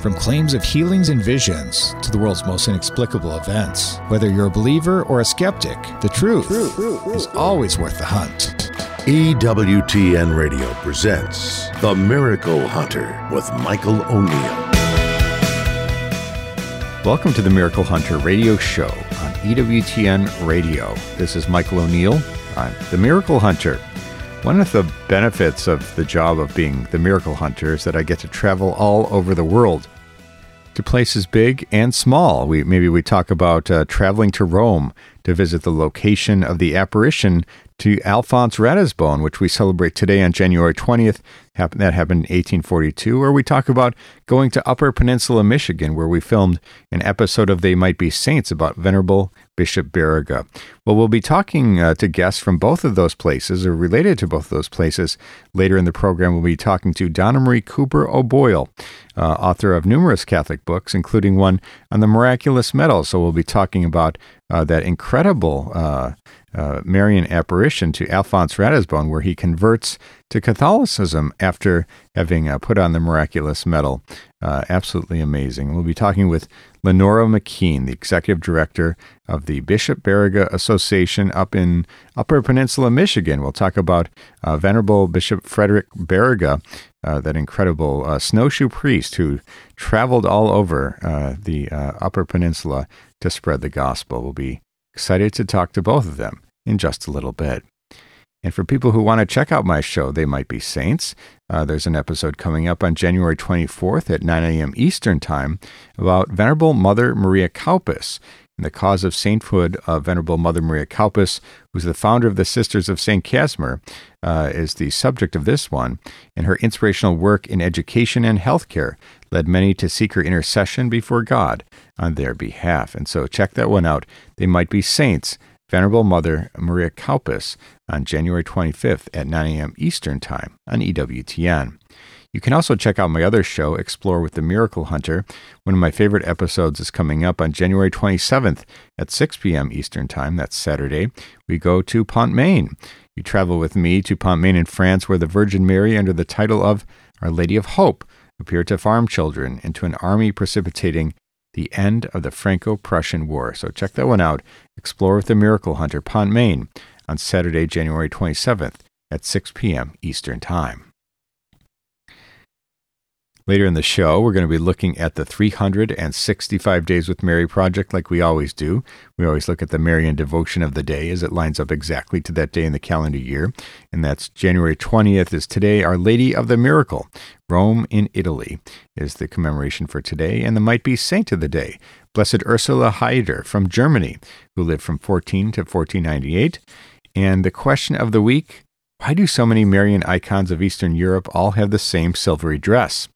From claims of healings and visions to the world's most inexplicable events, whether you're a believer or a skeptic, the truth is always worth the hunt. EWTN Radio presents The Miracle Hunter with Michael O'Neill. Welcome to the Miracle Hunter radio show on EWTN Radio. This is Michael O'Neill. I'm the Miracle Hunter. One of the benefits of the job of being the miracle hunter is that I get to travel all over the world to places big and small. We maybe we talk about uh, traveling to Rome to visit the location of the apparition to Alphonse Ratisbonne, which we celebrate today on January 20th. That happened in 1842. Or we talk about going to Upper Peninsula, Michigan, where we filmed an episode of They Might Be Saints about Venerable Bishop Baraga. Well, we'll be talking uh, to guests from both of those places or related to both of those places. Later in the program, we'll be talking to Donna Marie Cooper O'Boyle, uh, author of numerous Catholic books, including one on the miraculous medal. So we'll be talking about uh, that incredible uh, uh, Marian apparition to Alphonse Ratisbonne, where he converts to Catholicism after having uh, put on the miraculous medal. Absolutely amazing. We'll be talking with Lenora McKeen, the executive director of the Bishop Baraga Association up in Upper Peninsula, Michigan. We'll talk about uh, Venerable Bishop Frederick Baraga, uh, that incredible uh, snowshoe priest who traveled all over uh, the Upper Peninsula to spread the gospel. We'll be excited to talk to both of them in just a little bit. And for people who want to check out my show, They Might Be Saints, uh, there's an episode coming up on January 24th at 9 a.m. Eastern Time about Venerable Mother Maria Kaupas and the cause of sainthood of Venerable Mother Maria Kaupas, who's the founder of the Sisters of St. Casimir, uh, is the subject of this one. And her inspirational work in education and healthcare led many to seek her intercession before God on their behalf. And so check that one out. They might be saints Venerable Mother Maria Kaupas on January 25th at 9 a.m. Eastern Time on EWTN. You can also check out my other show, Explore with the Miracle Hunter. One of my favorite episodes is coming up on January 27th at 6 p.m. Eastern Time. That's Saturday. We go to Pontmain. You travel with me to Pontmain in France, where the Virgin Mary, under the title of Our Lady of Hope, appeared to farm children into an army precipitating the End of the Franco Prussian War. So check that one out. Explore with the Miracle Hunter, Pontmain, on Saturday, January 27th at 6 p.m. Eastern Time. Later in the show, we're going to be looking at the 365 Days with Mary project like we always do. We always look at the Marian devotion of the day as it lines up exactly to that day in the calendar year. And that's January 20th is today, Our Lady of the Miracle. Rome in Italy is the commemoration for today, and the might be saint of the day, Blessed Ursula Heider from Germany, who lived from 14 to 1498. And the question of the week why do so many Marian icons of Eastern Europe all have the same silvery dress?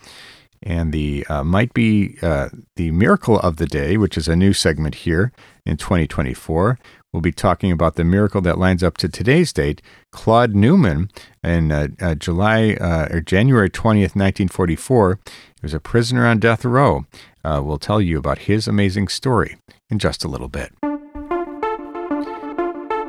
And the uh, might be uh, the miracle of the day, which is a new segment here in 2024. We'll be talking about the miracle that lines up to today's date. Claude Newman, in uh, uh July uh, or January 20th, 1944, he was a prisoner on death row. Uh, we'll tell you about his amazing story in just a little bit.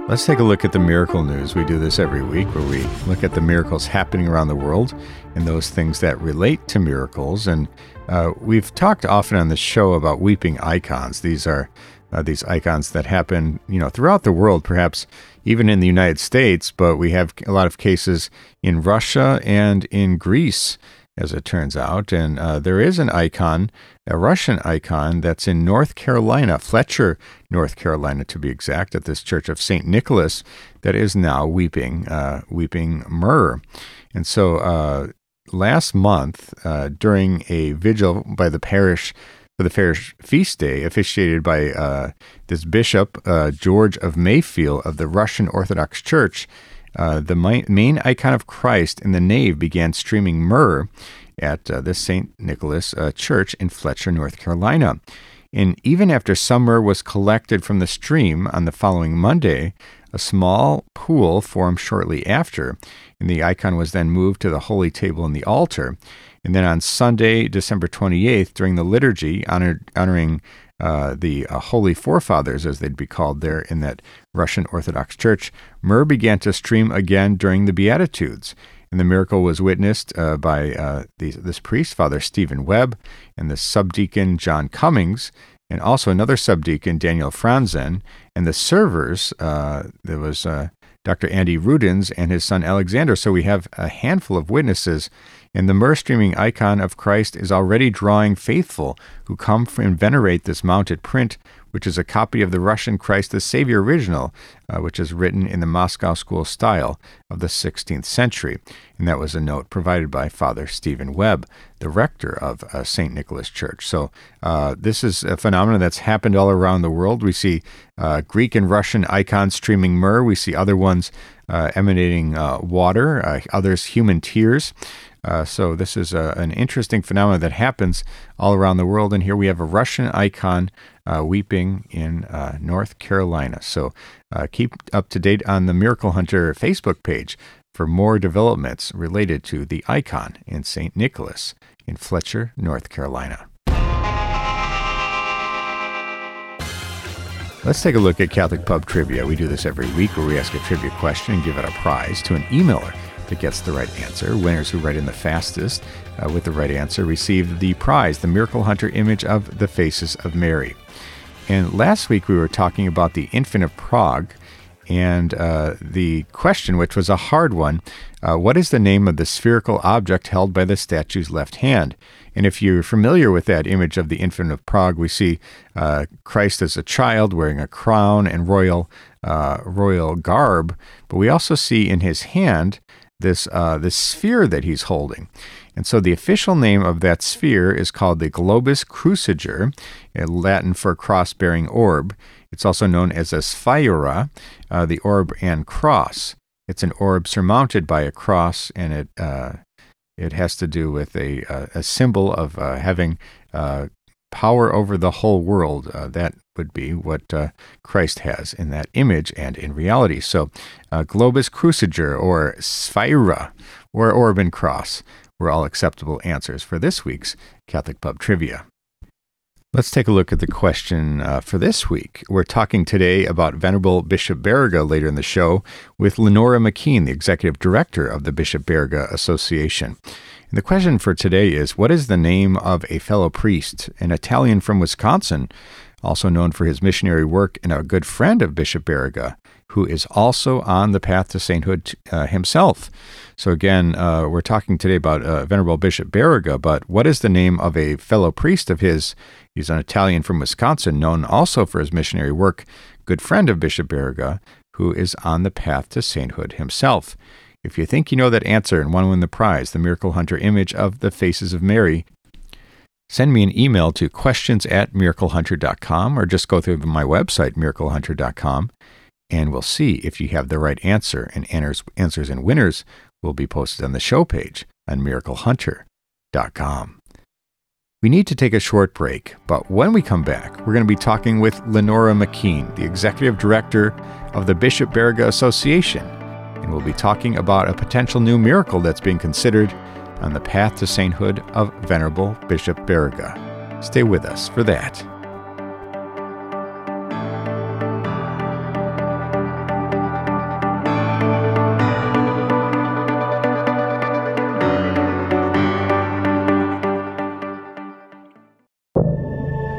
Let's take a look at the miracle news. We do this every week where we look at the miracles happening around the world and those things that relate to miracles. And uh, we've talked often on the show about weeping icons. These are uh, these icons that happen, you know, throughout the world, perhaps even in the United States, but we have a lot of cases in Russia and in Greece as it turns out. And uh, there is an icon, a Russian icon, that's in North Carolina, Fletcher, North Carolina to be exact, at this church of St. Nicholas that is now weeping, uh, weeping myrrh. And so uh, last month, uh, during a vigil by the parish, for the parish feast day, officiated by uh, this bishop, uh, George of Mayfield of the Russian Orthodox Church, uh, the main icon of Christ in the nave began streaming myrrh at uh, the St. Nicholas uh, Church in Fletcher, North Carolina. And even after some myrrh was collected from the stream on the following Monday, a small pool formed shortly after, and the icon was then moved to the holy table in the altar. And then on Sunday, December 28th, during the liturgy honored, honoring uh, the uh, Holy Forefathers, as they'd be called there in that Russian Orthodox Church, myrrh began to stream again during the Beatitudes. And the miracle was witnessed uh, by uh, these, this priest, Father Stephen Webb, and the subdeacon John Cummings, and also another subdeacon, Daniel Franzen, and the servers. Uh, there was Dr. Andy Rudins and his son Alexander. So we have a handful of witnesses, and the myrrh streaming icon of Christ is already drawing faithful who come and venerate this mounted print which is a copy of the Russian Christ the Savior original, uh, which is written in the Moscow school style of the 16th century. And that was a note provided by Father Stephen Webb, the rector of uh, St. Nicholas Church. So uh, this is a phenomenon that's happened all around the world. We see uh, Greek and Russian icons streaming myrrh, we see other ones uh, emanating uh, water, others human tears. Uh, so this is a, an interesting phenomenon that happens all around the world. And here we have a Russian icon uh, weeping in uh, North Carolina. So uh, keep up to date on the Miracle Hunter Facebook page for more developments related to the icon in St. Nicholas in Fletcher, North Carolina. Let's take a look at Catholic Pub Trivia. We do this every week where we ask a trivia question and give it a prize to an emailer that gets the right answer. Winners who write in the fastest uh, with the right answer receive the prize, the Miracle Hunter image of the faces of Mary. And last week we were talking about the Infant of Prague and uh, the question, which was a hard one uh, what is the name of the spherical object held by the statue's left hand? And if you're familiar with that image of the Infant of Prague, we see uh, Christ as a child wearing a crown and royal uh, royal garb, but we also see in his hand this uh, this sphere that he's holding. And so the official name of that sphere is called the globus cruciger, Latin for cross-bearing orb. It's also known as a sphaira, uh, the orb and cross. It's an orb surmounted by a cross, and it uh, it has to do with a a symbol of uh, having uh, power over the whole world. Uh, that would be what uh, Christ has in that image and in reality. So, uh, globus cruciger or sphaira or orb and cross were all acceptable answers for this week's Catholic Pub Trivia. Let's take a look at the question uh, for this week. We're talking today about Venerable Bishop Baraga later in the show with Lenora McKeen, the executive director of the Bishop Baraga Association. And the question for today is What is the name of a fellow priest, an Italian from Wisconsin, also known for his missionary work and a good friend of Bishop Baraga, who is also on the path to sainthood uh, himself? So, again, uh, we're talking today about uh, Venerable Bishop Baraga, but what is the name of a fellow priest of his? He's an Italian from Wisconsin, known also for his missionary work, good friend of Bishop Baraga, who is on the path to sainthood himself. If you think you know that answer and want to win the prize, the Miracle Hunter image of the faces of Mary, send me an email to questions at miraclehunter.com or just go through my website, miraclehunter.com, and we'll see if you have the right answer. And answers and winners will be posted on the show page on miraclehunter.com. We need to take a short break, but when we come back, we're going to be talking with Lenora McKeen, the executive director of the Bishop Baraga Association and we'll be talking about a potential new miracle that's being considered on the path to sainthood of Venerable Bishop Baraga. Stay with us for that.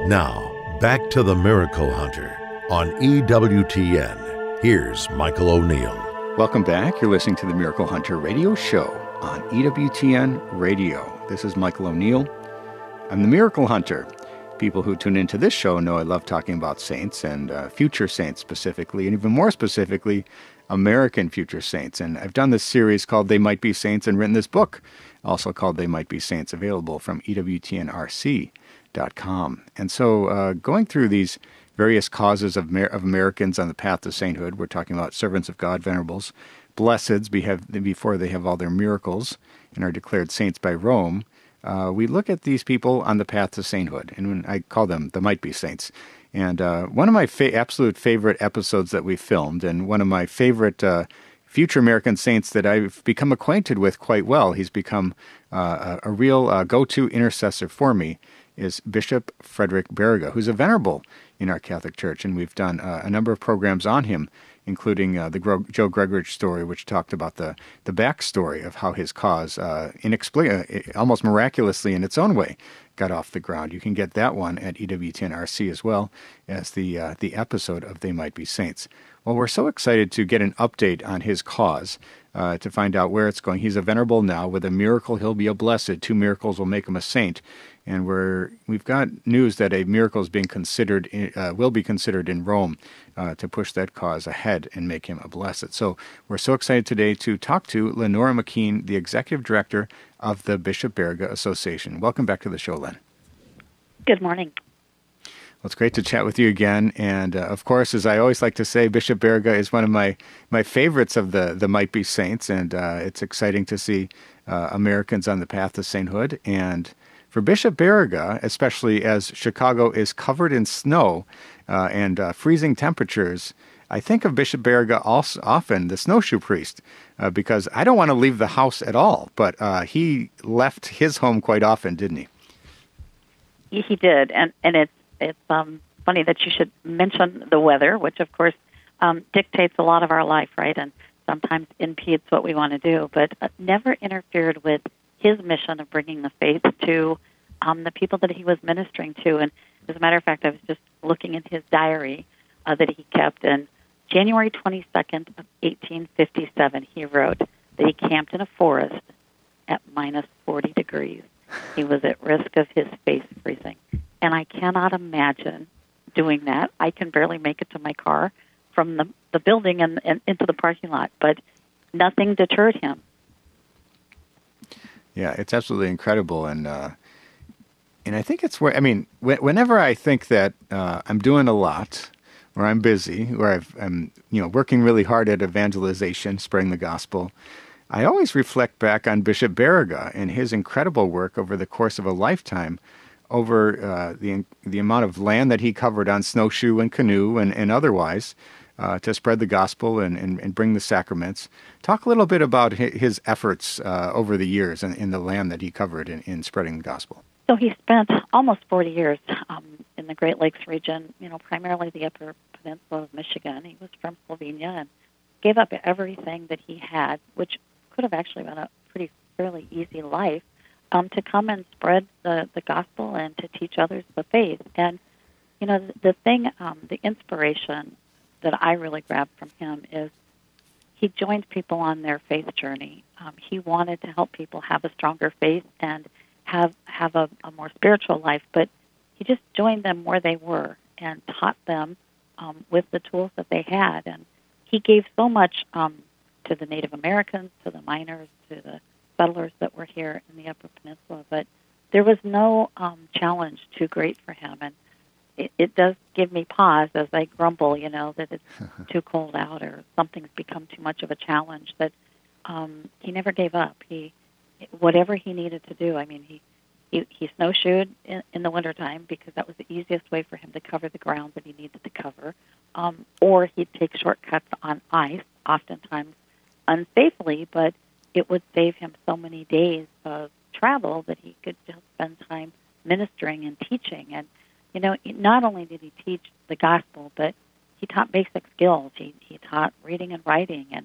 Now, back to the Miracle Hunter on EWTN. Here's Michael O'Neill. Welcome back. You're listening to the Miracle Hunter radio show on EWTN Radio. This is Michael O'Neill. I'm the Miracle Hunter. People who tune into this show know I love talking about saints and uh, future saints specifically, and even more specifically, American future saints. And I've done this series called They Might Be Saints and written this book, also called They Might Be Saints, available from EWTNRC.com. And so, uh, going through these various causes of, of Americans on the path to sainthood. We're talking about servants of God, venerables, blesseds before they have all their miracles and are declared saints by Rome. Uh, we look at these people on the path to sainthood, and I call them the might be saints. And uh, one of my fa- absolute favorite episodes that we filmed, and one of my favorite uh, future American saints that I've become acquainted with quite well, he's become uh, a, a, real uh, go to intercessor for me, is Bishop Frederick Baraga, who's a venerable in our Catholic Church, and we've done uh, a number of programs on him, including uh, the Gro- Joe Gregorich story, which talked about the the backstory of how his cause, uh, inexplicably, uh, almost miraculously in its own way, got off the ground. You can get that one at EWTN-RC as well as the uh, the episode of They Might Be Saints. Well, we're so excited to get an update on his cause uh, to find out where it's going. He's a venerable now. With a miracle, he'll be a blessed. Two miracles will make him a saint. And we're, we've got news that a miracle is being considered, uh, will be considered in Rome uh, to push that cause ahead and make him a blessed. So we're so excited today to talk to Lenora McKeen, the executive director of the Bishop Baraga Association. Welcome back to the show, Len. Good morning. Well, it's great to chat with you again. And uh, of course, as I always like to say, Bishop Baraga is one of my, my favorites of the, the Might Be Saints. And uh, it's exciting to see uh, Americans on the path to sainthood. And for Bishop Baraga, especially as Chicago is covered in snow uh, and uh, freezing temperatures, I think of Bishop Baraga also often, the snowshoe priest, uh, because I don't want to leave the house at all. But he left his home quite often, didn't he? He did, and and it's it's um, funny that you should mention the weather, which of course um, dictates a lot of our life, right? And sometimes impedes what we want to do, but uh, never interfered with his mission of bringing the faith to um, the people that he was ministering to. And as a matter of fact, I was just looking at his diary uh, that he kept, and January 22nd of 1857, he wrote that he camped in a forest at minus 40 degrees. He was at risk of his face freezing and I cannot imagine doing that. I can barely make it to my car from the, the building and, and into the parking lot, but nothing deterred him. Yeah, it's absolutely incredible, and uh, and I think it's where I mean, whenever I think that uh, I'm doing a lot, or I'm busy, or i am you know working really hard at evangelization, spreading the gospel, I always reflect back on Bishop Baraga and his incredible work over the course of a lifetime over uh, the the amount of land that he covered on snowshoe and canoe and, and otherwise uh, to spread the gospel and, and, and, bring the sacraments. Talk a little bit about his efforts uh, over the years in, in, the land that he covered in, in, spreading the gospel. So he spent almost 40 years um, in the Great Lakes region, you know, primarily the upper peninsula of Michigan. He was from Slovenia and gave up everything that he had, which could have actually been a pretty fairly easy life um, to come and spread the, the gospel and to teach others the faith. And, you know, the, the thing, um, the inspiration that I really grabbed from him is he joined people on their faith journey. Um, he wanted to help people have a stronger faith and have have a, a more spiritual life, but he just joined them where they were and taught them um, with the tools that they had. And he gave so much um, to the Native Americans, to the miners, to the settlers that were here in the Upper Peninsula, but there was no um, challenge too great for him, and it, it does give me pause as I grumble, you know, that it's too cold out or something's become too much of a challenge. That um, he never gave up. He, whatever he needed to do. I mean, he he, he snowshoed in, in the wintertime because that was the easiest way for him to cover the ground that he needed to cover. Um, or he'd take shortcuts on ice, oftentimes unsafely, but it would save him so many days of travel that he could just spend time ministering and teaching. And, you know, not only did he teach the gospel, but he taught basic skills. He, he taught reading and writing. And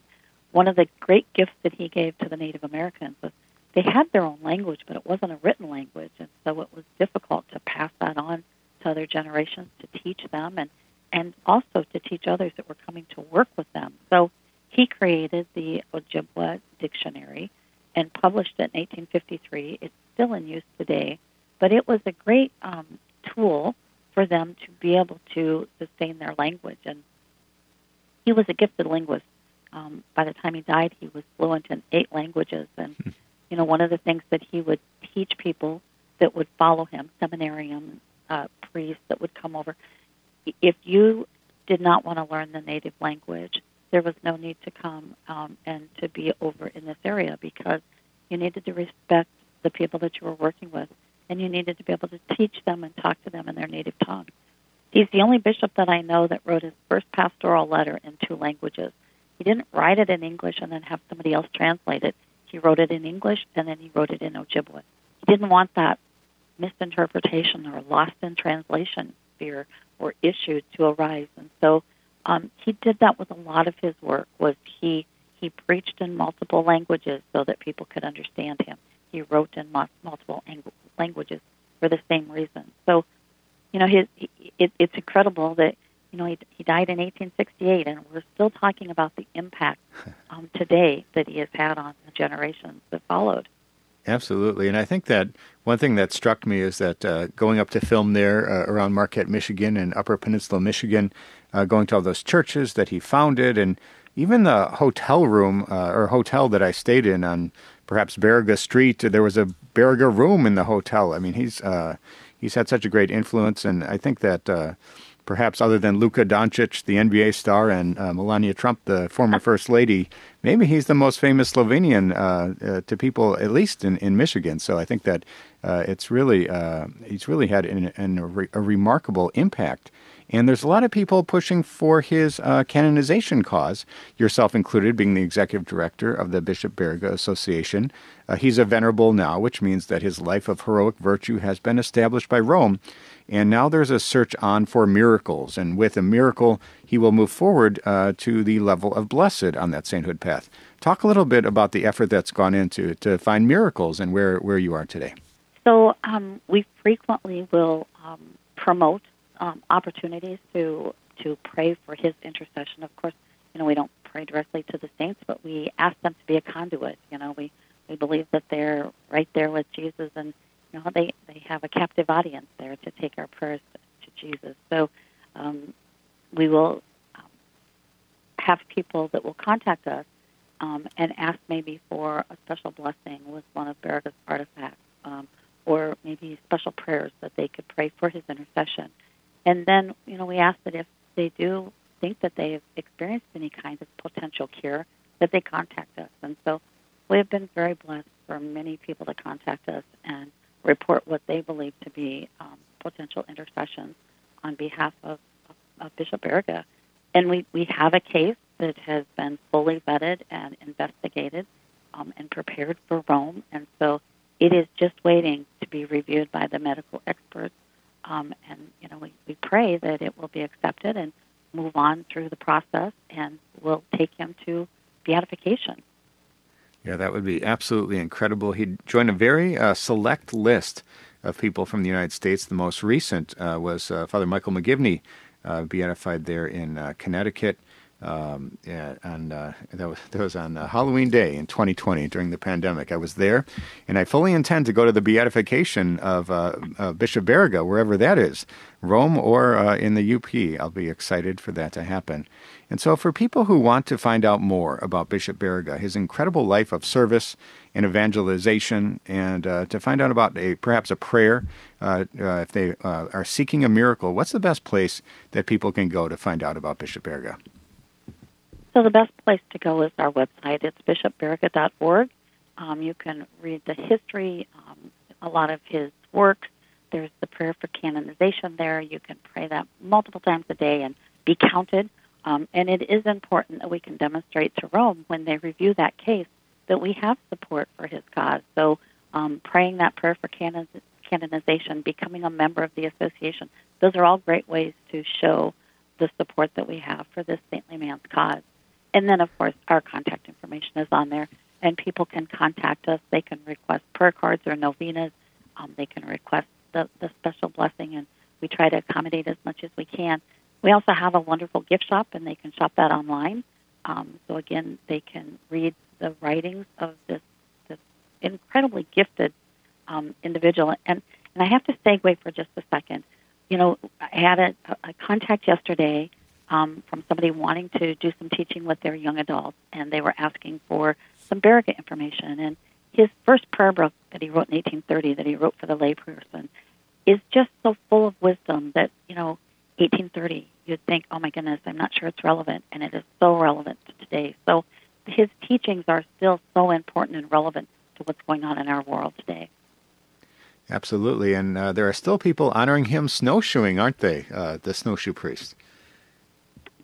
one of the great gifts that he gave to the Native Americans was they had their own language, but it wasn't a written language. And so it was difficult to pass that on to other generations to teach them and, and also to teach others that were coming to work with them. So he created the Ojibwa Dictionary and published it in 1853. It's still in use today, but it was a great um, tool for them to be able to sustain their language. And he was a gifted linguist. Um, by the time he died, he was fluent in eight languages. And, hmm. you know, one of the things that he would teach people that would follow him, seminarium uh, priests that would come over, if you did not want to learn the native language, there was no need to come um, and to be over in this area because you needed to respect the people that you were working with and you needed to be able to teach them and talk to them in their native tongue. He's the only bishop that I know that wrote his first pastoral letter in two languages. He didn't write it in English and then have somebody else translate it. He wrote it in English and then he wrote it in Ojibwe. He didn't want that misinterpretation or lost in translation fear or issues to arise. And so um, he did that with a lot of his work. Was he he preached in multiple languages so that people could understand him. He wrote in multiple languages for the same reason. So, you know, his, it, it's incredible that you know he, he died in 1868, and we're still talking about the impact um, today that he has had on the generations that followed. Absolutely, and I think that one thing that struck me is that uh, going up to film there uh, around Marquette, Michigan, and Upper Peninsula, Michigan, uh, going to all those churches that he founded, and even the hotel room uh, or hotel that I stayed in on perhaps Baraga Street, there was a Baraga room in the hotel. I mean, he's uh, he's had such a great influence, and I think that uh, perhaps other than Luka Doncic, the NBA star, and uh, Melania Trump, the former first lady, maybe he's the most famous Slovenian uh, uh, to people, at least in, in Michigan. So I think that uh, it's really uh, he's really had an, an, a, remarkable impact. And there's a lot of people pushing for his uh, canonization cause, yourself included, being the executive director of the Bishop Baraga Association. he's a venerable now, which means that his life of heroic virtue has been established by Rome. And now there's a search on for miracles. And with a miracle, he will move forward uh, to the level of blessed on that sainthood path. Talk a little bit about the effort that's gone into to find miracles and where, where you are today. So um, we frequently will um, promote um, opportunities to to pray for his intercession. Of course, you know we don't pray directly to the saints, but we ask them to be a conduit. You know, we we believe that they're right there with Jesus and you know, they, they have a captive audience there to take our prayers to, Jesus. So um, we will um, have people that will contact us um, and ask maybe for a special blessing with one of Baraga's artifacts, um, or maybe special prayers that they could pray for his intercession. And then, you know, we ask that if they do think that they have experienced any kind of potential cure, that they contact us. And so we have been very blessed for many people to contact us and report what they believe to be um, potential intercessions on behalf of, of, Bishop Baraga. And we, we have a case that has been fully vetted and investigated um, and prepared for Rome. And so it is just waiting to be reviewed by the medical experts. Um, and, you know, we, we pray that it will be accepted and move on through the process and we'll take him to beatification. Yeah, that would be absolutely incredible. He'd join a very uh, select list of people from the United States. The most recent uh, was uh, Father Michael McGivney, uh, beatified there in uh, Connecticut. Um, yeah, and uh, that was that was on uh, Halloween Day in 2020 during the pandemic. I was there, and I fully intend to go to the beatification of uh, uh Bishop Baraga, wherever that is, Rome or uh, in the UP. I'll be excited for that to happen. And so, for people who want to find out more about Bishop Baraga, his incredible life of service and evangelization, and uh, to find out about a perhaps a prayer, if they are seeking a miracle, what's the best place that people can go to find out about Bishop Baraga? So the best place to go is our website. It's bishopbaraga.org. Um, you can read the history, um, a lot of his works. There's the prayer for canonization there. You can pray that multiple times a day and be counted. Um, and it is important that we can demonstrate to Rome when they review that case that we have support for his cause. So um, praying that prayer for canon- canonization, becoming a member of the association, those are all great ways to show the support that we have for this saintly man's cause. And then, of course, our contact information is on there, and people can contact us. They can request prayer cards or novenas. Um, they can request the, the special blessing, and we try to accommodate as much as we can. We also have a wonderful gift shop, and they can shop that online. Um, so again, they can read the writings of this this incredibly gifted um, individual. And and I have to segue for just a second. You know, I had a, a contact yesterday um, from somebody wanting to do some teaching with their young adults, and they were asking for some Baraga information. And his first prayer book that he wrote in 1830, that he wrote for the layperson, is just so full of wisdom that you know, 1830, you'd think, oh my goodness, I'm not sure it's relevant, and it is so relevant to today. So his teachings are still so important and relevant to what's going on in our world today. Absolutely, and uh, there are still people honoring him snowshoeing, aren't they? Uh, the snowshoe priest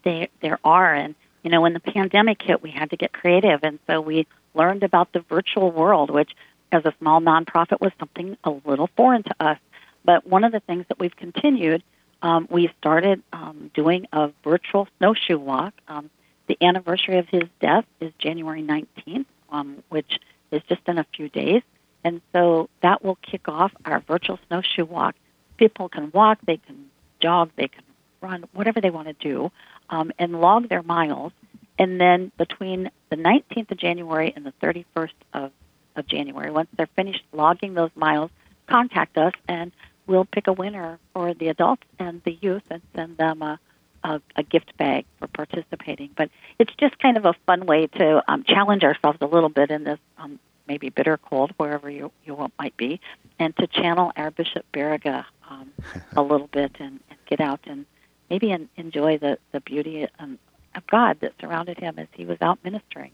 they, there are. And, you know, when the pandemic hit, we had to get creative. And so we learned about the virtual world, which as a small nonprofit was something a little foreign to us. but one of the things that we've continued, um, we started um, doing a virtual snowshoe walk. Um, the anniversary of his death is January 19th, um, which is just in a few days. And so that will kick off our virtual snowshoe walk. People can walk, they can jog, they can run, whatever they want to do, um, and log their miles. And then between the 19th of January and the 31st of, of January, once they're finished logging those miles, contact us and we'll pick a winner for the adults and the youth and send them a, a, a gift bag for participating. But it's just kind of a fun way to um, challenge ourselves a little bit in this um, maybe bitter cold, wherever you, you might be, and to channel our Bishop Baraga um, a little bit and, and get out and maybe en- enjoy the, the beauty um, of God that surrounded him as he was out ministering.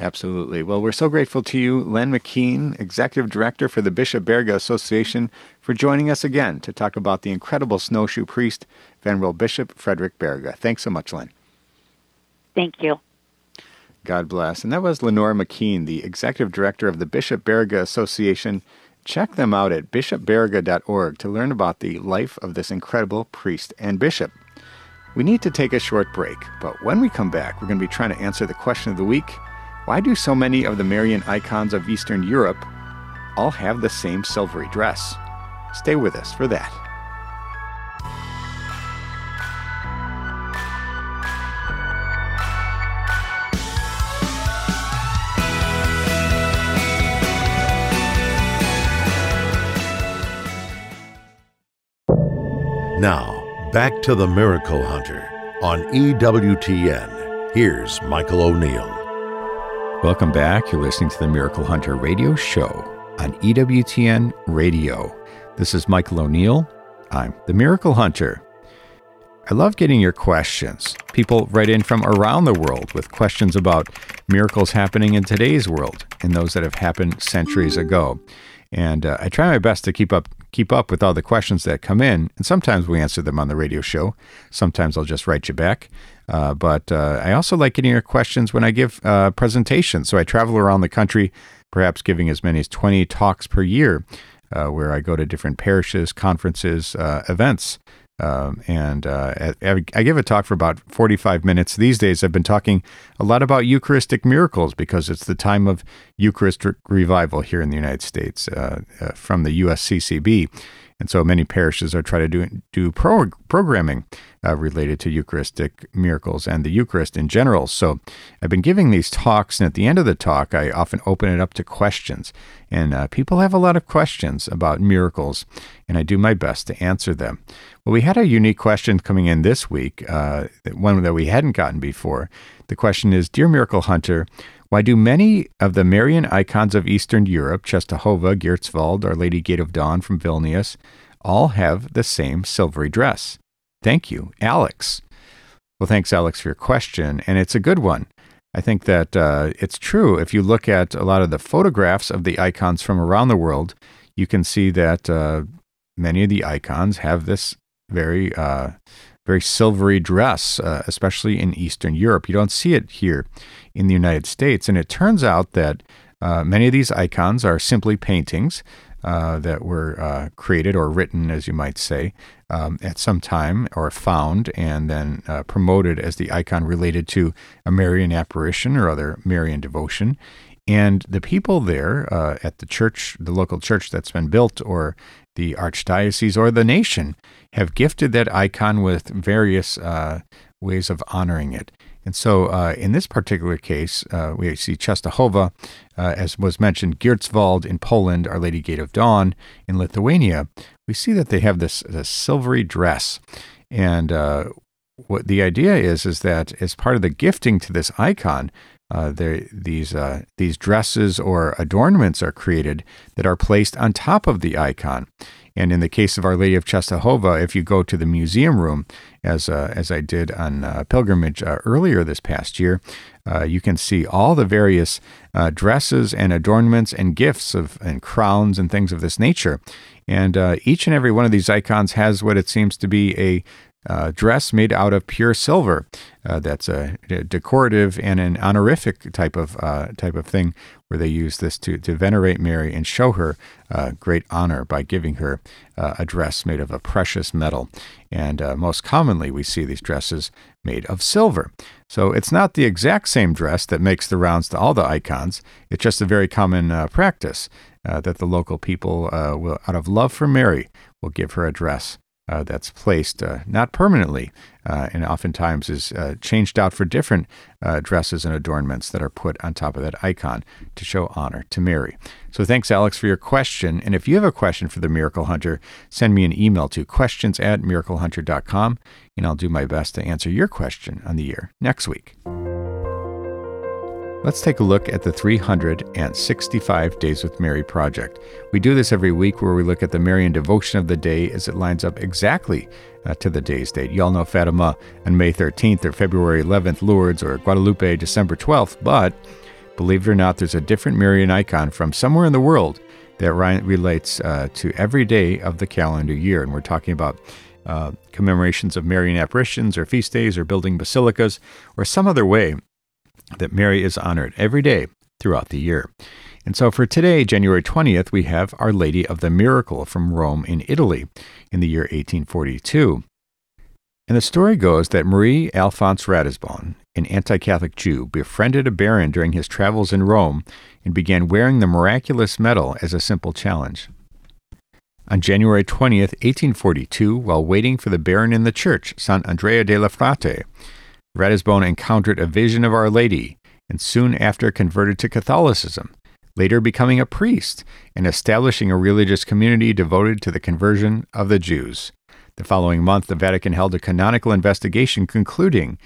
Absolutely. Well, we're so grateful to you, Len McKeen, Executive Director for the Bishop Baraga Association, for joining us again to talk about the incredible snowshoe priest, Venerable Bishop Frederick Baraga. Thanks so much, Len. Thank you. God bless. And that was Lenore McKeen, the Executive Director of the Bishop Baraga Association. Check them out at bishopbaraga.org to learn about the life of this incredible priest and bishop. We need to take a short break, but when we come back, we're going to be trying to answer the question of the week why do so many of the Marian icons of Eastern Europe all have the same silvery dress? Stay with us for that. Now, back to the Miracle Hunter on EWTN. Here's Michael O'Neill. Welcome back. You're listening to the Miracle Hunter radio show on EWTN Radio. This is Michael O'Neill. I'm the Miracle Hunter. I love getting your questions. People write in from around the world with questions about miracles happening in today's world and those that have happened centuries ago. And uh, I try my best to keep up keep up with all the questions that come in. And sometimes we answer them on the radio show. Sometimes I'll just write you back. Uh, but uh, I also like getting your questions when I give uh, presentations. So I travel around the country, perhaps giving as many as 20 talks per year, uh, where I go to different parishes, conferences, uh, events. Um, and uh, I give a talk for about 45 minutes. These days, I've been talking a lot about Eucharistic miracles because it's the time of Eucharistic revival here in the United States from the USCCB. And so many parishes are trying to do, do pro, programming uh, related to Eucharistic miracles and the Eucharist in general. So I've been giving these talks, and at the end of the talk, I often open it up to questions. And uh, people have a lot of questions about miracles, and I do my best to answer them. Well, we had a unique question coming in this week, uh, one that we hadn't gotten before. The question is Dear Miracle Hunter, why do many of the Marian icons of Eastern Europe, Czestochowa, Gietrzwald, Our Lady Gate of Dawn from Vilnius, all have the same silvery dress? Thank you, Alex. Well, thanks, Alex, for your question, and it's a good one. I think that uh, it's true. If you look at a lot of the photographs of the icons from around the world, you can see that uh, many of the icons have this very uh, very silvery dress, uh, especially in Eastern Europe. You don't see it here in the United States. And it turns out that uh, many of these icons are simply paintings uh, that were uh, created or written, as you might say, um, at some time or found and then uh, promoted as the icon related to a Marian apparition or other Marian devotion. And the people there uh, at the church, the local church that's been built, or the archdiocese or the nation, have gifted that icon with various uh, ways of honoring it. And so, uh, in this particular case, uh, we see Czestochowa, uh, as was mentioned, Gietrzwald in Poland, Our Lady Gate of Dawn in Lithuania. We see that they have this, this silvery dress, and uh, what the idea is is that as part of the gifting to this icon, uh, there, these uh, these dresses or adornments are created that are placed on top of the icon. And in the case of Our Lady of Czestochowa, if you go to the museum room, as uh, as I did on uh, pilgrimage uh, earlier this past year, uh, you can see all the various dresses and adornments and gifts of and crowns and things of this nature. And each and every one of these icons has what it seems to be a uh, dress made out of pure silver. Uh, that's a, a, decorative and an honorific type of uh, type of thing, where they use this to, to venerate Mary and show her uh, great honor by giving her uh, a dress made of a precious metal. And uh, most commonly, we see these dresses made of silver. So it's not the exact same dress that makes the rounds to all the icons. It's just a very common practice that the local people will, out of love for Mary, will give her a dress uh, that's placed uh, not permanently uh, and oftentimes is uh, changed out for different uh, dresses and adornments that are put on top of that icon to show honor to Mary. So thanks, Alex, for your question. And if you have a question for the Miracle Hunter, send me an email to questions at miraclehunter.com and I'll do my best to answer your question on the air next week. Let's take a look at the 365 Days with Mary project. We do this every week where we look at the Marian devotion of the day as it lines up exactly uh, to the day's date. You all know Fatima on May 13th or February 11th, Lourdes or Guadalupe December 12th, but believe it or not, there's a different Marian icon from somewhere in the world that relates uh, to every day of the calendar year. And we're talking about uh, commemorations of Marian apparitions or feast days or building basilicas or some other way that Mary is honored every day throughout the year. And so for today, January 20th, we have Our Lady of the Miracle from Rome in Italy in the year 1842. And the story goes that Marie Alphonse Ratisbonne, an anti Catholic Jew, befriended a baron during his travels in Rome and began wearing the miraculous medal as a simple challenge. On January 20th, 1842, while waiting for the baron in the church, Sant'Andrea delle Fratte, Ratisbonne encountered a vision of Our Lady and soon after converted to Catholicism, later becoming a priest and establishing a religious community devoted to the conversion of the Jews. The following month, the Vatican held a canonical investigation concluding,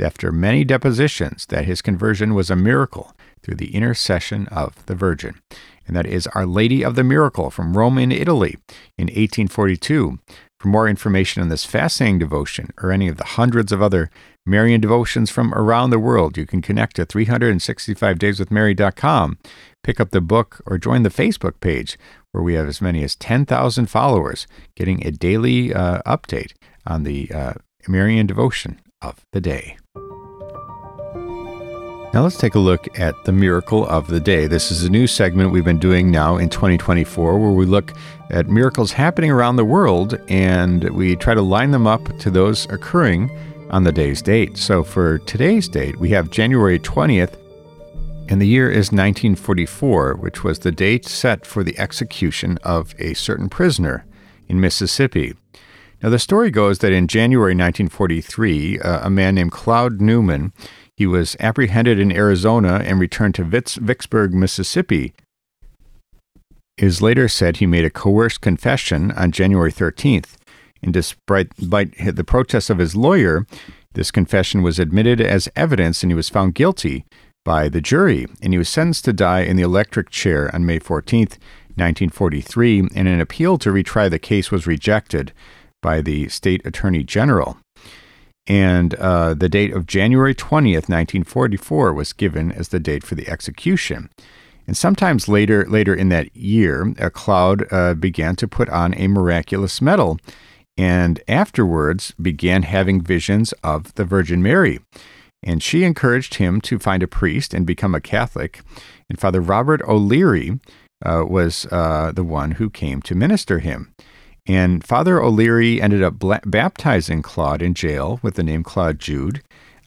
after many depositions, that his conversion was a miracle through the intercession of the Virgin. And that is Our Lady of the Miracle from Rome in Italy in 1842. For more information on this fascinating devotion or any of the hundreds of other Marian devotions from around the world, you can connect to 365dayswithmary.com, pick up the book, or join the Facebook page where we have as many as 10,000 followers getting a daily uh, update on the uh, Marian devotion of the day. Now let's take a look at the miracle of the day. This is a new segment we've been doing now in 2024 where we look at miracles happening around the world and we try to line them up to those occurring on the day's date. So for today's date, we have January 20th, and the year is 1944, which was the date set for the execution of a certain prisoner in Mississippi. Now, the story goes that in January 1943, uh, a man named Claude Newman, he was apprehended in Arizona and returned to Vicksburg, Mississippi. Is later said he made a coerced confession on January 13th. And despite the protests of his lawyer, this confession was admitted as evidence and he was found guilty by the jury. And he was sentenced to die in the electric chair on May 14th, 1943. And an appeal to retry the case was rejected by the state attorney general. And uh, the date of January 20th, 1944 was given as the date for the execution. And sometimes later, later in that year, a cloud uh, began to put on a miraculous medal and afterwards began having visions of the Virgin Mary. And she encouraged him to find a priest and become a Catholic. And Father Robert O'Leary uh, was uh, the one who came to minister him. And Father O'Leary ended up bla- baptizing Claude in jail with the name Claude Jude,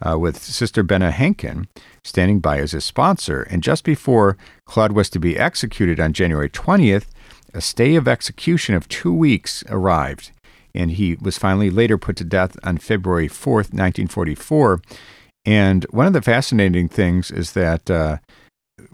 uh, with Sister Benna Henkin standing by as his sponsor. And just before Claude was to be executed on January 20th, a stay of execution of two weeks arrived and he was finally later put to death on February 4th, 1944. And one of the fascinating things is that uh,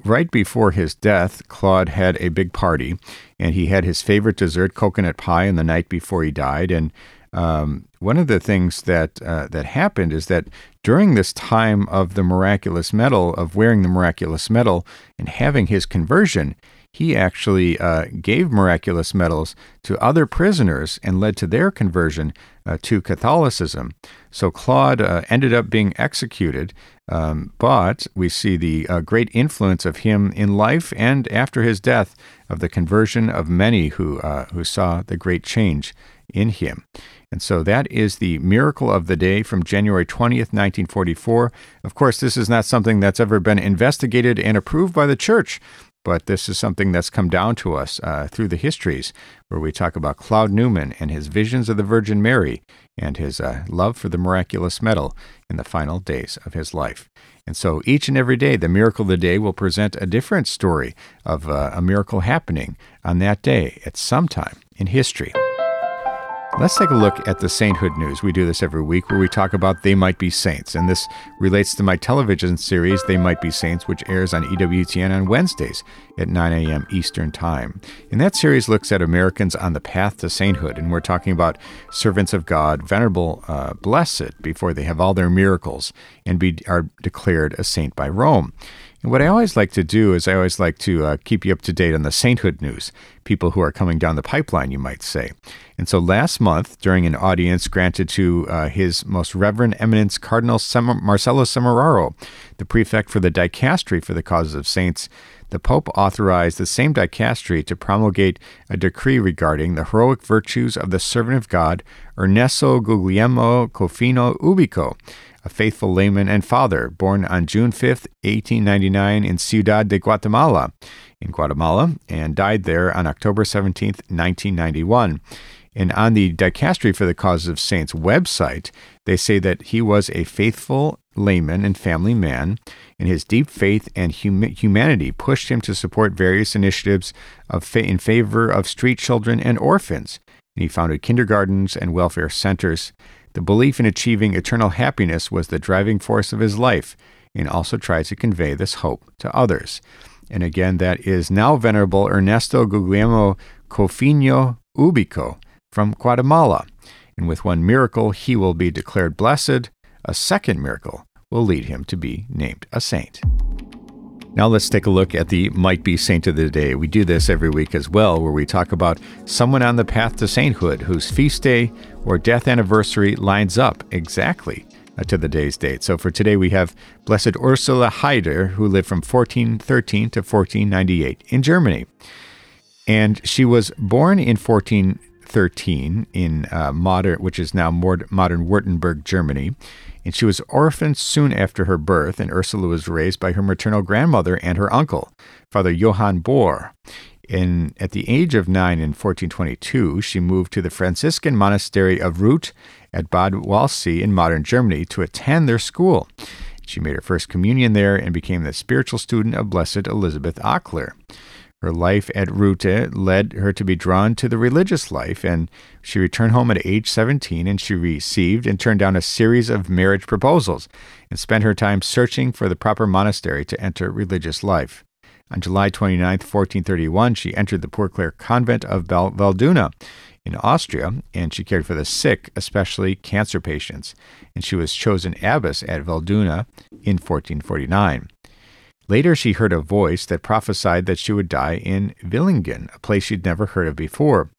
right before his death, Claude had a big party, and he had his favorite dessert, coconut pie, on the night before he died. And um, one of the things that uh, that happened is that during this time of the miraculous medal, of wearing the miraculous medal and having his conversion, he actually uh, gave miraculous medals to other prisoners and led to their conversion uh, to Catholicism. So Claude uh, ended up being executed, um, but we see the uh, great influence of him in life and after his death of the conversion of many who, uh, who saw the great change in him. And so that is the miracle of the day from January 20th, 1944. Of course, this is not something that's ever been investigated and approved by the church, but this is something that's come down to us uh, through the histories, where we talk about Claude Newman and his visions of the Virgin Mary and his uh, love for the miraculous medal in the final days of his life. And so each and every day, the miracle of the day will present a different story of uh, a miracle happening on that day at some time in history. Let's take a look at the sainthood news. We do this every week where we talk about They Might Be Saints. And this relates to my television series, They Might Be Saints, which airs on EWTN on Wednesdays at 9 a.m. Eastern Time. And that series looks at Americans on the path to sainthood. And we're talking about servants of God, venerable, uh, blessed, before they have all their miracles and be, are declared a saint by Rome. And what I always like to do is I always like to uh, keep you up to date on the sainthood news, people who are coming down the pipeline, you might say. And so last month, during an audience granted to uh, His Most Reverend Eminence Cardinal Sem- Marcello Semeraro, the prefect for the dicastery for the causes of saints, the Pope authorized the same dicastery to promulgate a decree regarding the heroic virtues of the servant of God, Ernesto Guglielmo Cofino Ubico, a faithful layman and father, born on June 5, 1899, in Ciudad de Guatemala, in Guatemala, and died there on October 17, 1991. And on the Dicastery for the Causes of Saints website, they say that he was a faithful layman and family man, and his deep faith and hum- humanity pushed him to support various initiatives fa- in favor of street children and orphans. And he founded kindergartens and welfare centers. The belief in achieving eternal happiness was the driving force of his life, and also tried to convey this hope to others. And again, that is now Venerable Ernesto Guglielmo Cofino Ubico from Guatemala. And with one miracle, he will be declared blessed. A second miracle will lead him to be named a saint. Now let's take a look at the Might Be Saint of the Day. We do this every week as well, where we talk about someone on the path to sainthood whose feast day or death anniversary lines up exactly to the day's date. So for today, we have Blessed Ursula Haider, who lived from 1413 to 1498 in Germany. And she was born in 1413 in uh, modern, which is now modern Württemberg, Germany and she was orphaned soon after her birth, and Ursula was raised by her maternal grandmother and her uncle, Father Johann Bohr. In, at the age of nine in 1422, she moved to the Franciscan monastery of Ruth at Bad Waldsee in modern Germany to attend their school. She made her first communion there and became the spiritual student of Blessed Elizabeth Achler. Her life at Rute eh, led her to be drawn to the religious life, and she returned home at age 17 and she received and turned down a series of marriage proposals and spent her time searching for the proper monastery to enter religious life. On July 29, 1431, she entered the Poor Clare convent of Valduna in Austria, and she cared for the sick, especially cancer patients, and she was chosen abbess at Valduna in 1449. Later, she heard a voice that prophesied that she would die in Villingen, a place she'd never heard of before.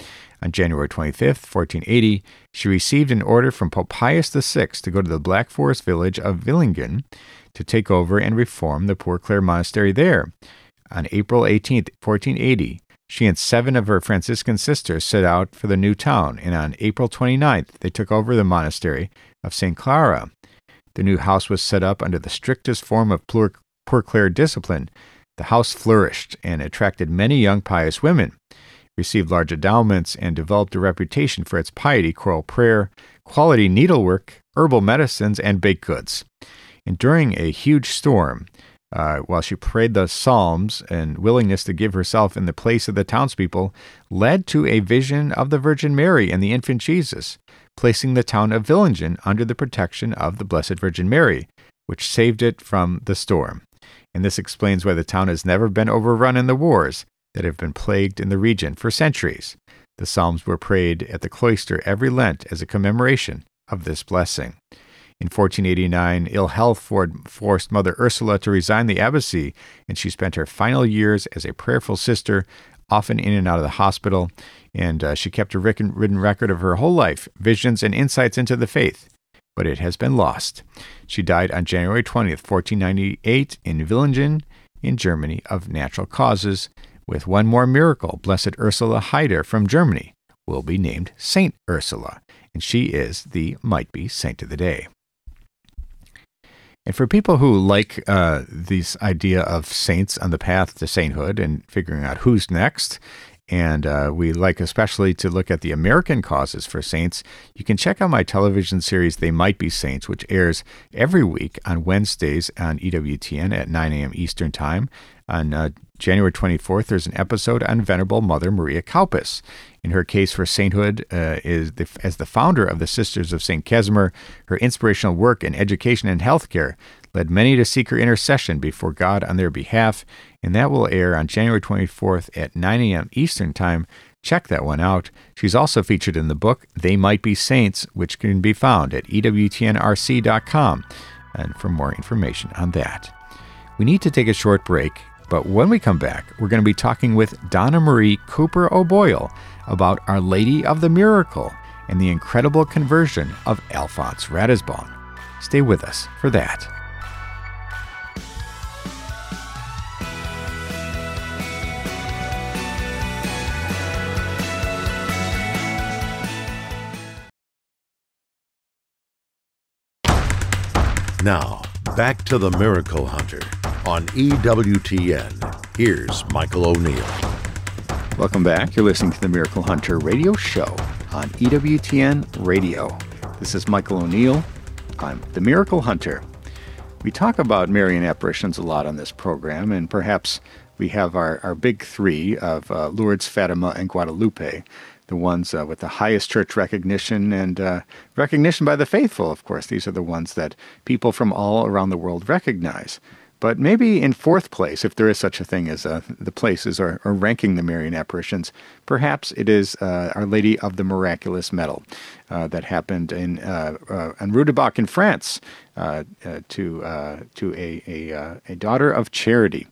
On January 25, 1480, she received an order from Pope Pius VI to go to the Black Forest village of Villingen to take over and reform the Poor Clare Monastery there. On April 18, 1480, she and seven of her Franciscan sisters set out for the new town, and on April 29th, they took over the monastery of St. Clara. The new house was set up under the strictest form of Poor Clare discipline, the house flourished and attracted many young pious women, received large endowments, and developed a reputation for its piety, choral prayer, quality needlework, herbal medicines, and baked goods. And during a huge storm, uh, while she prayed the Psalms and willingness to give herself in the place of the townspeople, led to a vision of the Virgin Mary and the infant Jesus, placing the town of Villingen under the protection of the Blessed Virgin Mary, which saved it from the storm and this explains why the town has never been overrun in the wars that have been plagued in the region for centuries. The Psalms were prayed at the cloister every Lent as a commemoration of this blessing. In 1489, ill health forced Mother Ursula to resign the abbacy, and she spent her final years as a prayerful sister, often in and out of the hospital. And uh, she kept a written record of her whole life, visions and insights into the faith but it has been lost. She died on January 20th, 1498, in Villingen, in Germany, of natural causes, with one more miracle. Blessed Ursula Haider from Germany will be named Saint Ursula, and she is the might be saint of the day. And for people who like uh, this idea of saints on the path to sainthood and figuring out who's next, and uh, we like especially to look at the American causes for saints, you can check out my television series, They Might Be Saints, which airs every week on Wednesdays on EWTN at 9 a.m. Eastern Time. On uh, January 24th, there's an episode on Venerable Mother Maria Kaupas. In her case for sainthood, uh, is the, as the founder of the Sisters of St. Casimir, her inspirational work in education and healthcare led many to seek her intercession before God on their behalf, and that will air on January 24th at 9 a.m. Eastern Time. Check that one out. She's also featured in the book They Might Be Saints, which can be found at EWTNRC.com, and for more information on that. We need to take a short break, but when we come back, we're going to be talking with Donna Marie Cooper O'Boyle about Our Lady of the Miracle and the incredible conversion of Alphonse Ratisbonne. Stay with us for that. Now, back to the Miracle Hunter on EWTN. Here's Michael O'Neill. Welcome back. You're listening to the Miracle Hunter radio show on EWTN Radio. This is Michael O'Neill. I'm the Miracle Hunter. We talk about Marian apparitions a lot on this program, and perhaps we have our, our big three of uh, Lourdes, Fatima, and Guadalupe the ones uh, with the highest church recognition and uh, recognition by the faithful, of course. These are the ones that people from all around the world recognize. But maybe in fourth place, if there is such a thing as uh, the places or, or, ranking the Marian apparitions, perhaps it is uh, Our Lady of the Miraculous Medal uh, that happened in uh, uh, in Rue du Bac in France uh, to to a, a, a daughter of charity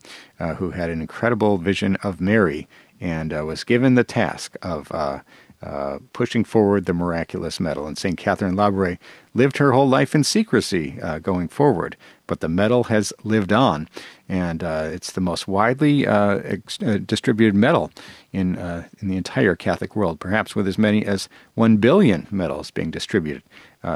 who had an incredible vision of Mary and uh, was given the task of uh, uh, pushing forward the miraculous medal. And St. Catherine Labouré lived her whole life in secrecy uh, going forward, but the medal has lived on, and uh, it's the most widely uh, ex- distributed medal in in the entire Catholic world, perhaps with as many as one billion medals being distributed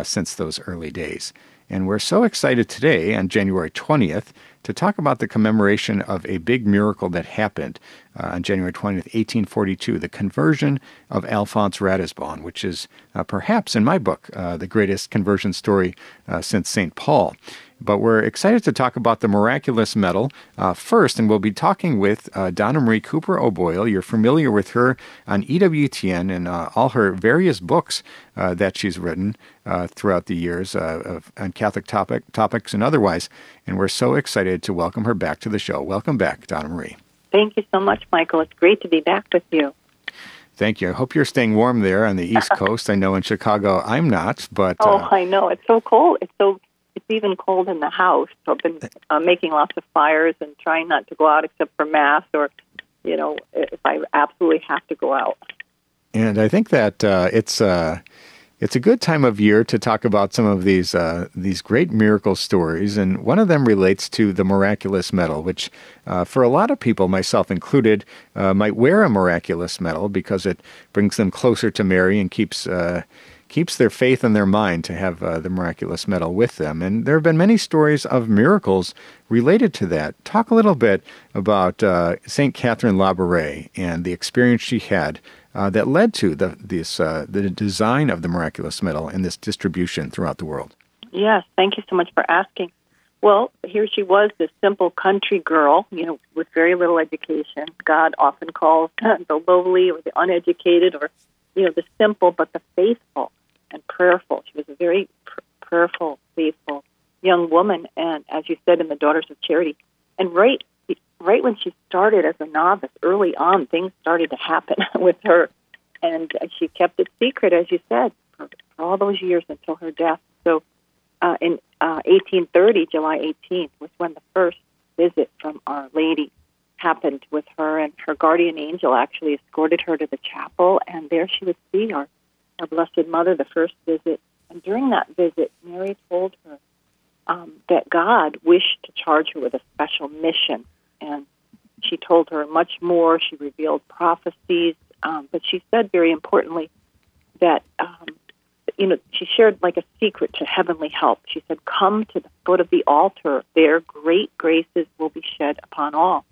since those early days. And we're so excited today on January 20th to talk about the commemoration of a big miracle that happened uh, on January 20th, 1842, the conversion of Alphonse Ratisbonne, which is uh, perhaps, in my book, uh, the greatest conversion story uh, since St. Paul. But we're excited to talk about the miraculous medal uh, first, and we'll be talking with uh, Donna Marie Cooper O'Boyle. You're familiar with her on EWTN and uh, all her various books uh, that she's written uh, throughout the years uh, of, on Catholic topic, topics and otherwise. And we're so excited to welcome her back to the show. Welcome back, Donna Marie. Thank you so much, Michael. It's great to be back with you. Thank you. I hope you're staying warm there on the East Coast. I know in Chicago I'm not, but oh, I know it's so cold. It's so it's even cold in the house. So I've been uh, making lots of fires and trying not to go out except for mass or, you know, if I absolutely have to go out. And I think that uh, it's uh, it's a good time of year to talk about some of these uh, these great miracle stories, and one of them relates to the miraculous medal, which uh, for a lot of people, myself included, uh, might wear a miraculous medal because it brings them closer to Mary and keeps uh, keeps their faith in their mind to have uh, the miraculous medal with them. And there have been many stories of miracles related to that. Talk a little bit about uh, St. Catherine Labouré and the experience she had uh, that led to the, this, uh, the design of the miraculous medal and this distribution throughout the world. Yes, thank you so much for asking. Well, here she was, this simple country girl, you know, with very little education. God often calls the lowly or the uneducated or, you know, the simple but the faithful and prayerful. She was a very pr- prayerful, faithful young woman, and as you said, in the Daughters of Charity. And right, right when she started as a novice, early on, things started to happen with her, and she kept it secret, as you said, for, for all those years until her death. So, uh, in uh, 1830, July 18th, was when the first visit from Our Lady happened with her, and her guardian angel actually escorted her to the chapel, and there she would see our our Blessed Mother the first visit. And during that visit, Mary told her um, that God wished to charge her with a special mission. And she told her much more. She revealed prophecies Um, but she said very importantly that um, you know she shared like a secret to heavenly help. She said, "Come to the foot of the altar; there great graces will be shed upon all."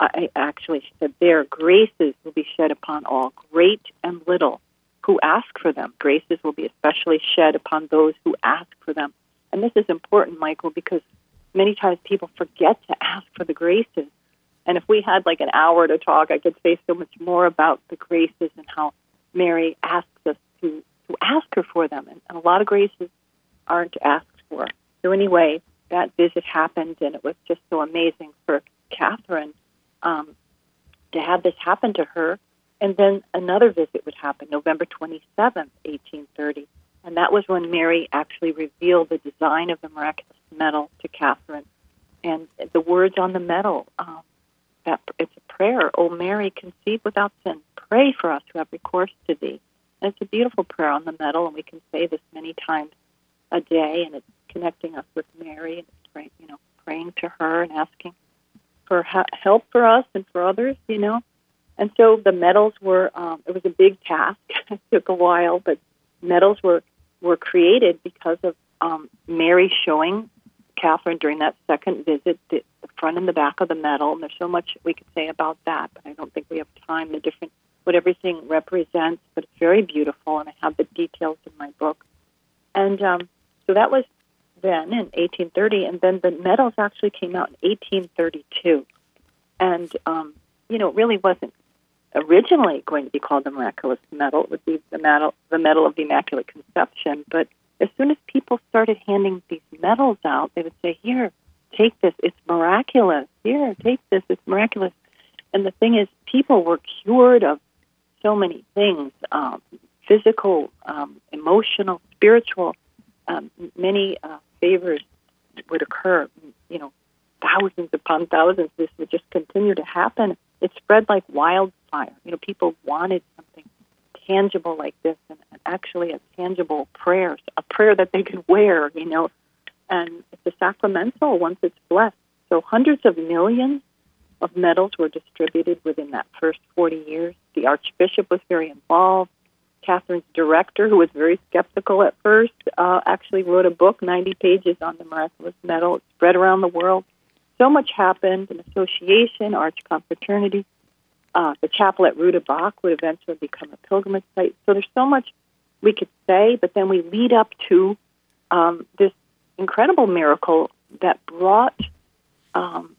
I actually she said, "There graces will be shed upon all, great and little, who ask for them. Graces will be especially shed upon those who ask for them." And this is important, Michael, because many times people forget to ask for the graces. And if we had like an hour to talk, I could say so much more about the graces and how Mary asks us to, to ask her for them. And, and a lot of graces aren't asked for. So, anyway, that visit happened, and it was just so amazing for Catherine um, to have this happen to her. And then another visit would happen, November 27th, 1830. And that was when Mary actually revealed the design of the miraculous medal to Catherine. And the words on the medal, um, that it's a prayer. Oh, Mary, conceived without sin, pray for us who have recourse to thee. And it's a beautiful prayer on the medal, and we can say this many times a day, and it's connecting us with Mary, and it's praying, you know, praying to her and asking for help for us and for others, you know. And so the medals were, um, it was a big task. it took a while, but medals were were created because of um, Mary showing Catherine during that second visit the, the front and the back of the medal. And there's so much we could say about that, but I don't think we have time. The different what everything represents, but it's very beautiful, and I have the details in my book. And um, so that was then in 1830, and then the medals actually came out in 1832. And um, you know, it really wasn't originally going to be called the miraculous medal. It would be the medal, the medal of the Immaculate Conception. But as soon as people started handing these medals out, they would say, "Here, take this. It's miraculous. Here, take this. It's miraculous." And the thing is, people were cured of so many things: um, physical, um, emotional, spiritual. Um, many uh, favors would occur. You know, thousands upon thousands. This would just continue to happen. It spread like wildfire fire. You know, people wanted something tangible like this, and actually a tangible prayer, a prayer that they could wear. You know, and it's a sacramental once it's blessed. So hundreds of millions of medals were distributed within that first 40 years. The Archbishop was very involved. Catherine's director, who was very skeptical at first, uh, actually wrote a book, 90 pages on the miraculous medal. It spread around the world. So much happened an association, arch confraternity, uh, the chapel at Bac would eventually become a pilgrimage site. So there's so much we could say, but then we lead up to um, this incredible miracle that brought um,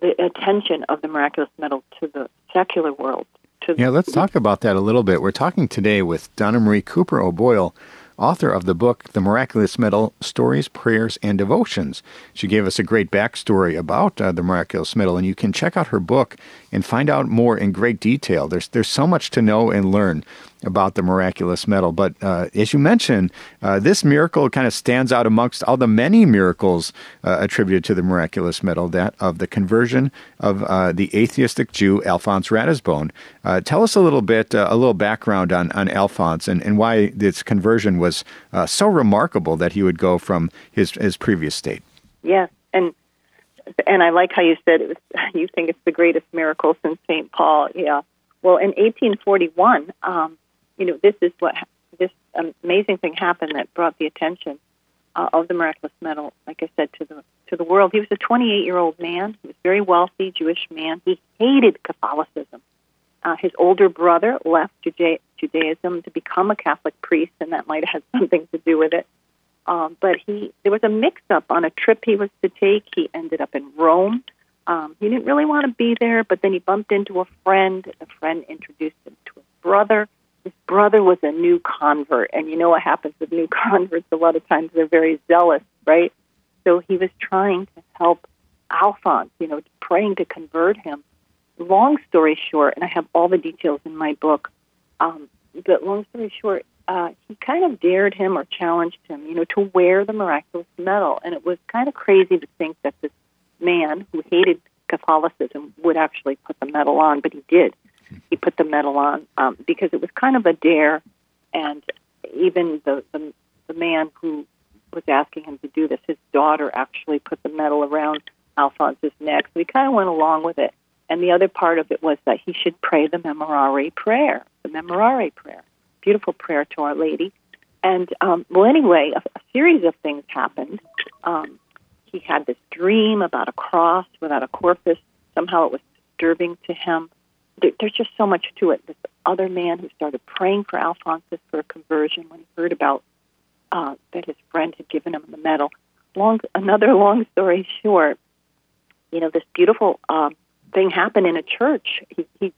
the attention of the miraculous medal to the secular world. To yeah, let's talk about that a little bit. We're talking today with Donna Marie Cooper O'Boyle author of the book, The Miraculous Medal Stories, Prayers, and Devotions. She gave us a great backstory about uh, the Miraculous Medal, and you can check out her book and find out more in great detail. There's, there's so much to know and learn about the miraculous medal. But uh, as you mentioned, uh, this miracle kind of stands out amongst all the many miracles uh, attributed to the miraculous medal, that of the conversion of uh, the atheistic Jew Alphonse Ratisbonne. Uh, tell us a little bit, uh, a little background on, on Alphonse and, and why this conversion was so remarkable that he would go from his, his previous state. Yes, and and I like how you said it was. You think it's the greatest miracle since Saint Paul. Yeah. Well, in 1841, um, you know, this is what this amazing thing happened that brought the attention uh, of the miraculous medal, like I said, to the to the world. He was a 28 year old man. He was a very wealthy Jewish man. He hated Catholicism. Uh, his older brother left Juda- Judaism to become a Catholic priest, and that might have had something to do with it. Um, but he there was a mix up on a trip he was to take. He ended up in Rome. Um, he didn't really want to be there, but then he bumped into a friend. The friend introduced him to his brother brother was a new convert, and you know what happens with new converts? A lot of times they're very zealous, right? So he was trying to help Alphonse, you know, praying to convert him. Long story short, and I have all the details in my book, um, but long story short, uh, he kind of dared him or challenged him, you know, to wear the miraculous medal. And it was kind of crazy to think that this man who hated Catholicism would actually put the medal on, but he did he put the medal on um, because it was kind of a dare, and even the, the the man who was asking him to do this, his daughter actually put the medal around Alphonse's neck, so he kind of went along with it. And the other part of it was that he should pray the Memorare prayer, the Memorare prayer, beautiful prayer to Our Lady. And um, well, anyway, a, a series of things happened. Um, he had this dream about a cross without a corpus. Somehow it was disturbing to him. There, there's just so much to it. This other man who started praying for Alphonsus for a conversion when he heard about uh, that his friend had given him the medal. Long, another long story short, you know, this beautiful uh, thing happened in a church. He, he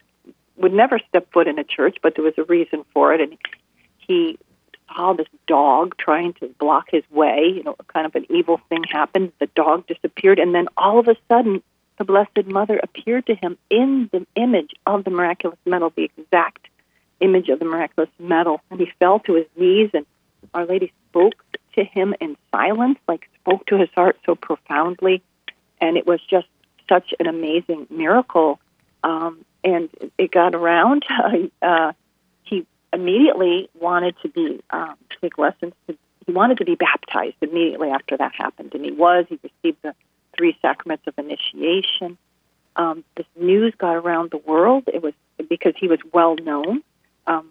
would never step foot in a church, but there was a reason for it, and he saw this dog trying to block his way. You know, kind of an evil thing happened. The dog disappeared, and then all of a sudden, the Blessed Mother appeared to him in the image of the miraculous medal, the exact image of the miraculous medal, and he fell to his knees, and Our Lady spoke to him in silence, like spoke to his heart so profoundly, and it was just such an amazing miracle. Um, and it got around. Uh, he immediately wanted to be um, take lessons. To, he wanted to be baptized immediately after that happened, and he was. He received the three sacraments of initiation. Um, this news got around the world. It was because he was well known. Um,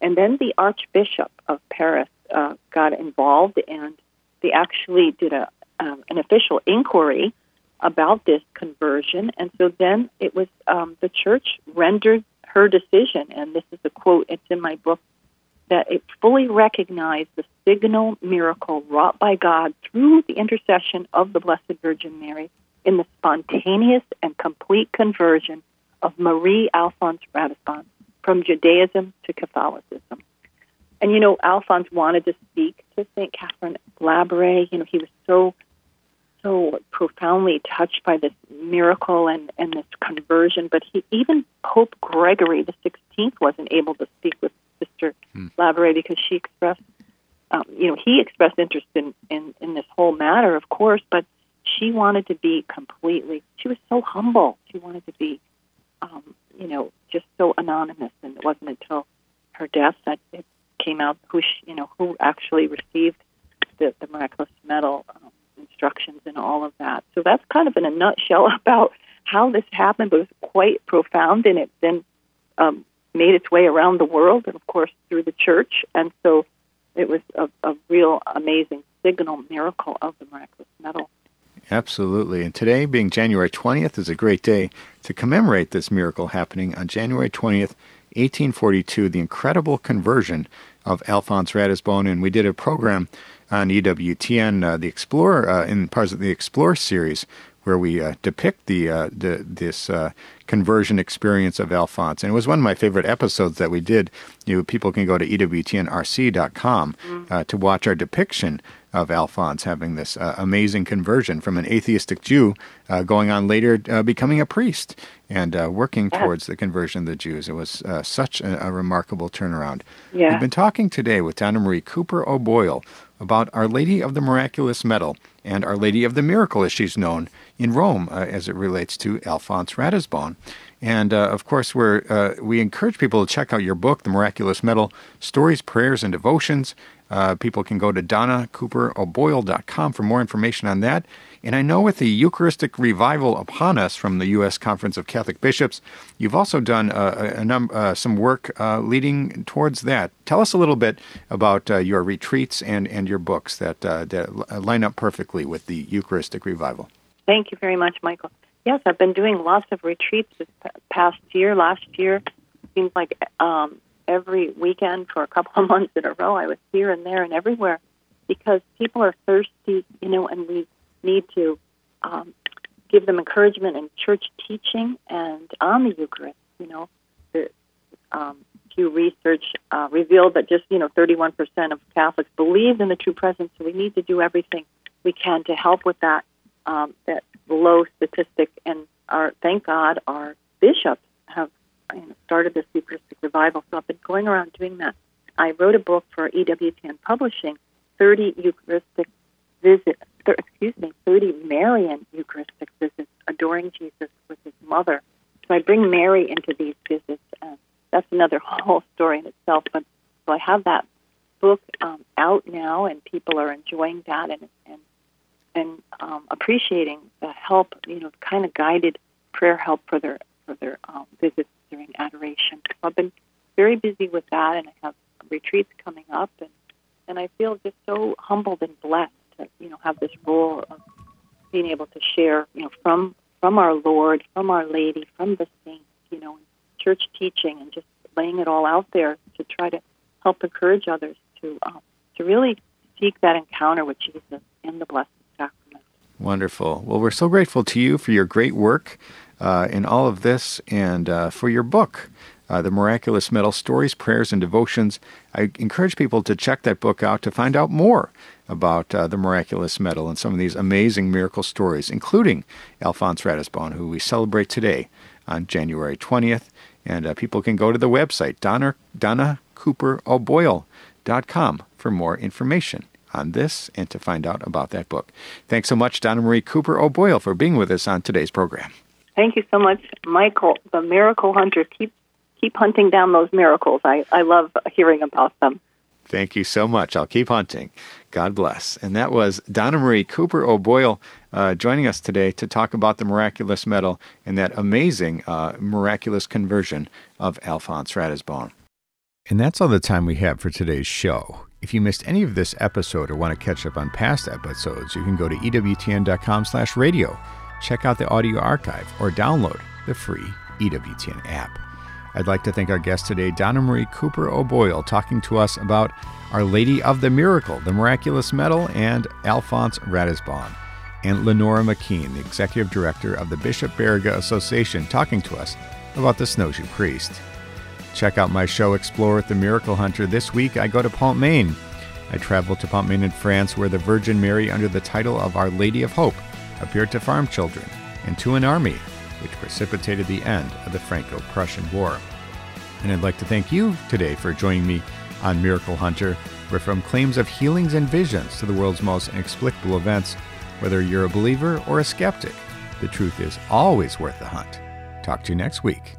and then the Archbishop of Paris uh, got involved, and they actually did a um, an official inquiry about this conversion. And so then it was um, the church rendered her decision, and this is a quote, it's in my book, that it fully recognized the signal miracle wrought by God through the intercession of the Blessed Virgin Mary in the spontaneous and complete conversion of Marie Alphonse Ratisbonne from Judaism to Catholicism. And you know, Alphonse wanted to speak to St. Catherine Labouré. You know, he was so so profoundly touched by this miracle and, and this conversion. But he, even Pope Gregory the Sixteenth wasn't able to speak with Sister hmm. Labouré because she expressed, um, you know, he expressed interest in, in in this whole matter, of course, but she wanted to be completely. She was so humble. She wanted to be, um, you know, just so anonymous. And it wasn't until her death that it came out who she, you know who actually received the, the miraculous medal. Um, instructions and all of that. So that's kind of in a nutshell about how this happened, but it was quite profound, and it then um, made its way around the world, and of course through the church. And so it was a, a real amazing signal miracle of the miraculous medal. Absolutely. And today, being January 20th, is a great day to commemorate this miracle happening on January 20th, 1842, the incredible conversion of Alphonse Ratisbonne. And we did a program on EWTN, uh, the Explorer, uh, in parts of the Explorer series, where we uh, depict the, uh, the this uh, conversion experience of Alphonse. And it was one of my favorite episodes that we did. You know, people can go to ewtnrc.com uh, to watch our depiction of Alphonse having this uh, amazing conversion from an atheistic Jew uh, going on later uh, becoming a priest and uh, working towards the conversion of the Jews. It was uh, such a, a, remarkable turnaround. Yeah. We've been talking today with Donna Marie Cooper O'Boyle about Our Lady of the Miraculous Medal and Our Lady of the Miracle, as she's known in Rome, uh, as it relates to Alphonse Ratisbonne. And uh, of course, we uh, we encourage people to check out your book, The Miraculous Medal Stories, Prayers, and Devotions. Uh, people can go to donnacooperoboyle.com for more information on that. And I know with the Eucharistic revival upon us from the U.S. Conference of Catholic Bishops, you've also done uh, a, num- uh, some work leading towards that. Tell us a little bit about your retreats and, and your books that, that line up perfectly with the Eucharistic revival. Thank you very much, Michael. Yes, I've been doing lots of retreats this past year. Last year, seems like um, every weekend for a couple of months in a row, I was here and there and everywhere because people are thirsty, you know, and we need to um, give them encouragement in church teaching and on the Eucharist. You know, the um, Pew Research uh, revealed that just you know 31% of Catholics believe in the true presence, so we need to do everything we can to help with that um, that low statistic. And our thank God our bishops have you know, started this Eucharistic revival. So I've been going around doing that. I wrote a book for EWTN Publishing, 30 Eucharistic visits, excuse me, 30 Marian Eucharistic visits, adoring Jesus with his mother. So I bring Mary into these visits. and that's another whole story in itself. But so I have that book um, out now, and people are enjoying that and and and um, appreciating the help, you know, kind of guided prayer help for their for their um, visits during adoration. So I've been very busy with that, and I have retreats coming up, and and I feel just so humbled and blessed to you know have this role of being able to share you know from from our Lord, from Our Lady, from the saints, you know, church teaching, and just laying it all out there to try to help encourage others to um, to really seek that encounter with Jesus and the Blessed. Wonderful. Well, we're so grateful to you for your great work uh, in all of this and uh, for your book. Uh, the Miraculous Medal Stories, Prayers, and Devotions. I encourage people to check that book out to find out more about uh, the Miraculous Medal and some of these amazing miracle stories, including Alphonse Ratisbonne, who we celebrate today on January 20th. And uh, people can go to the website, Donna, DonnaCooperO'Boyle.com, for more information on this and to find out about that book. Thanks so much, Donna Marie Cooper O'Boyle, for being with us on today's program. Thank you so much, Michael, the miracle hunter. Keep keep hunting down those miracles. I, I love hearing about them. Thank you so much. I'll keep hunting. God bless. And that was Donna Marie Cooper O'Boyle uh, joining us today to talk about the miraculous medal and that amazing uh, miraculous conversion of Alphonse Ratisbonne. And that's all the time we have for today's show. If you missed any of this episode or want to catch up on past episodes, you can go to ewtn.com/radio, check out the audio archive, or download the free EWTN app. I'd like to thank our guest today, Donna Marie Cooper O'Boyle, talking to us about Our Lady of the Miracle, the Miraculous Medal, and Alphonse Ratisbonne, and Lenora McKeen, the Executive Director of the Bishop Baraga Association, talking to us about the Snowshoe Priest. Check out my show, Explore with the Miracle Hunter. This week, I go to Pontmain. I travel to Pontmain in France, where the Virgin Mary, under the title of Our Lady of Hope, appeared to farm children and to an army which precipitated the end of the Franco Prussian War. And I'd like to thank you today for joining me on Miracle Hunter, where from claims of healings and visions to the world's most inexplicable events, whether you're a believer or a skeptic, the truth is always worth the hunt. Talk to you next week.